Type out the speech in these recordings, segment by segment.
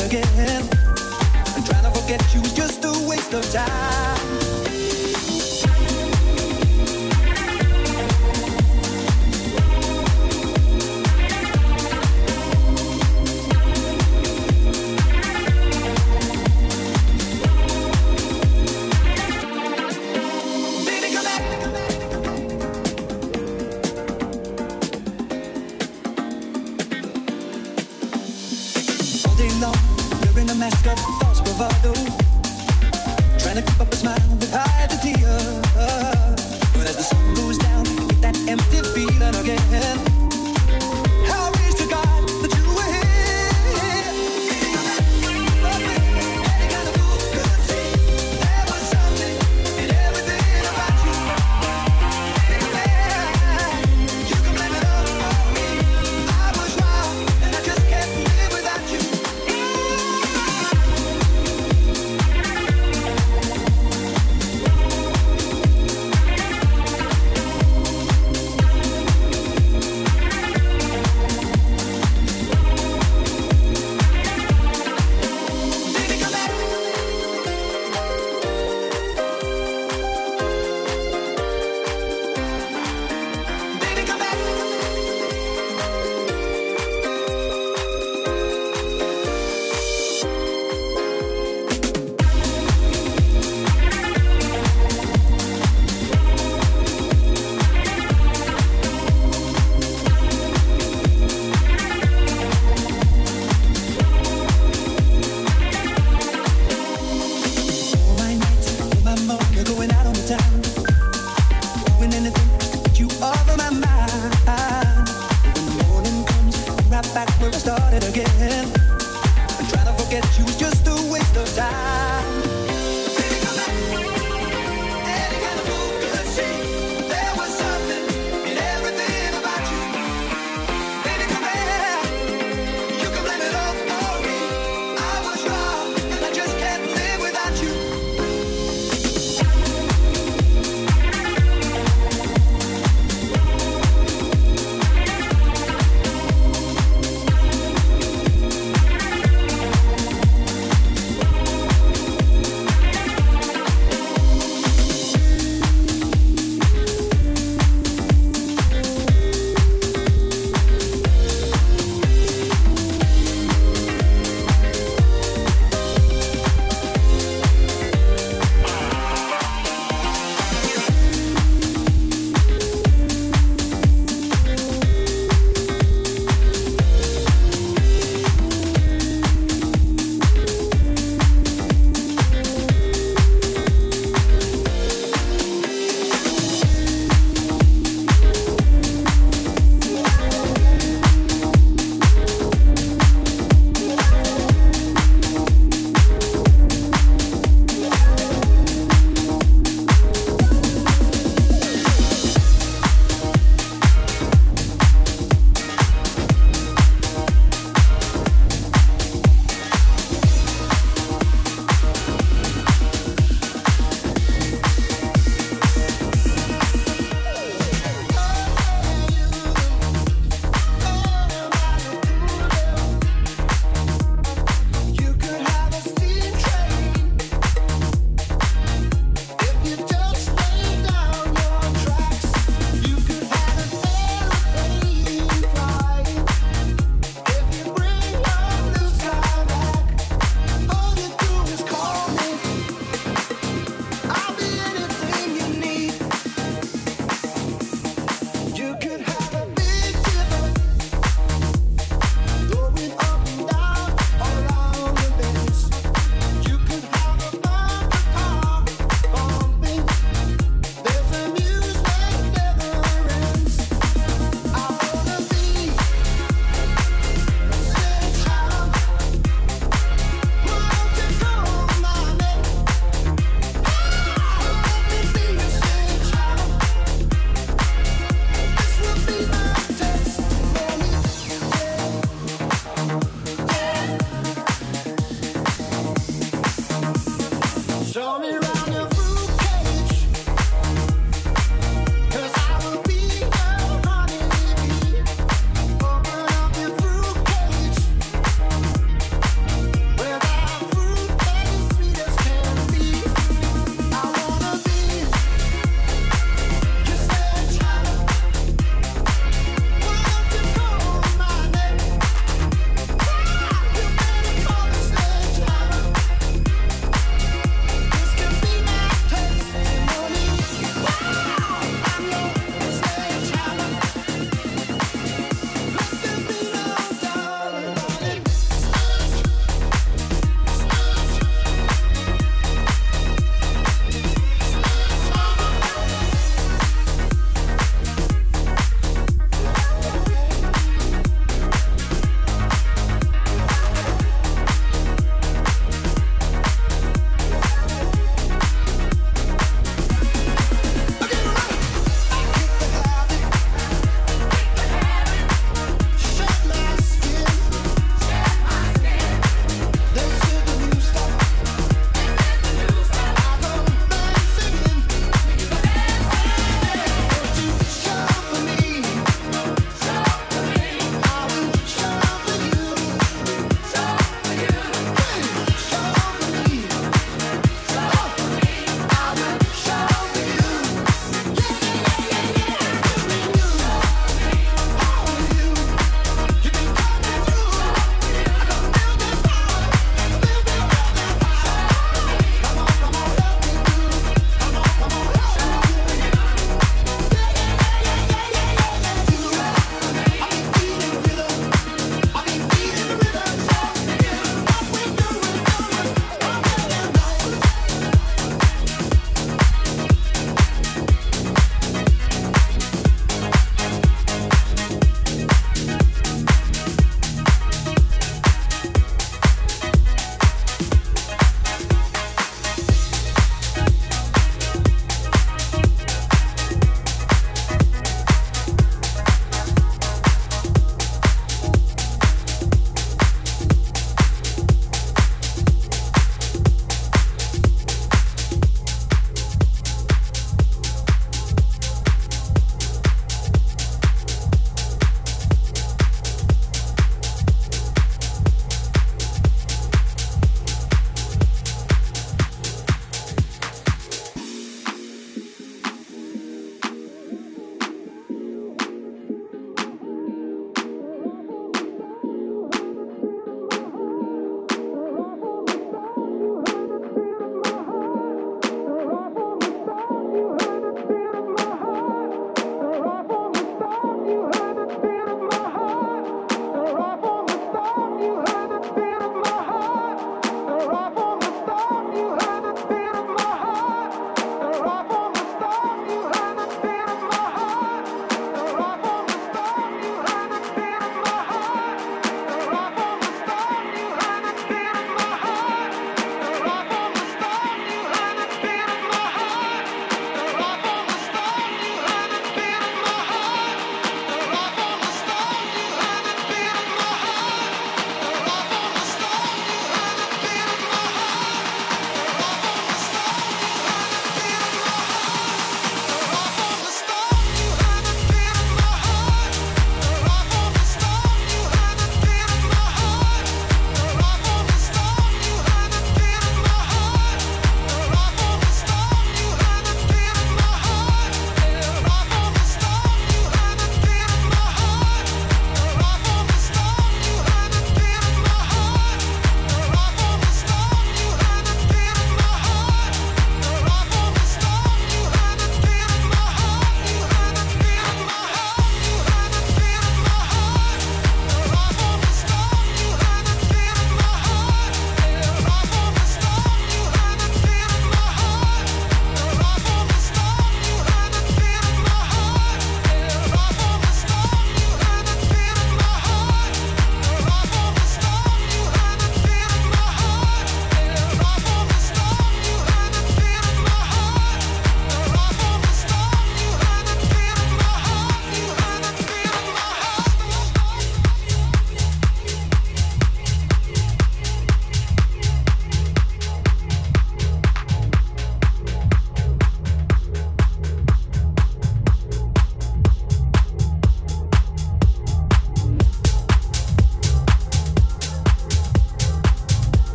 again. And trying to forget you was just a waste of time.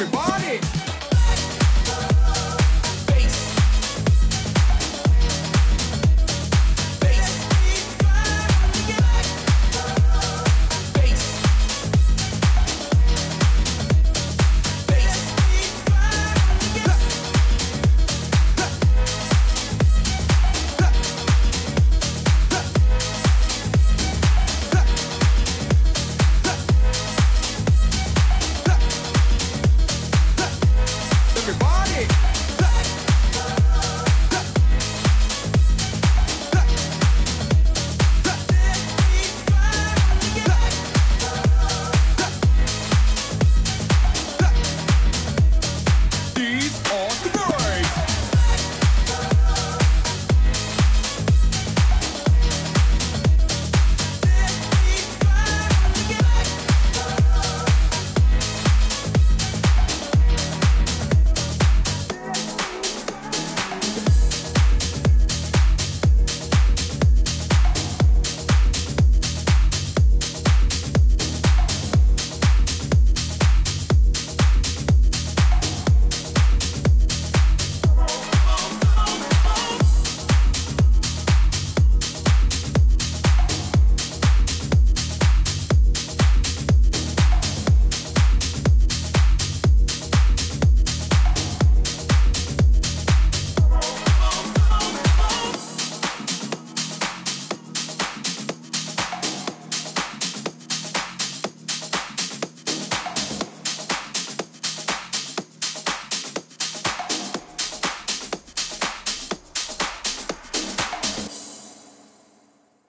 everybody.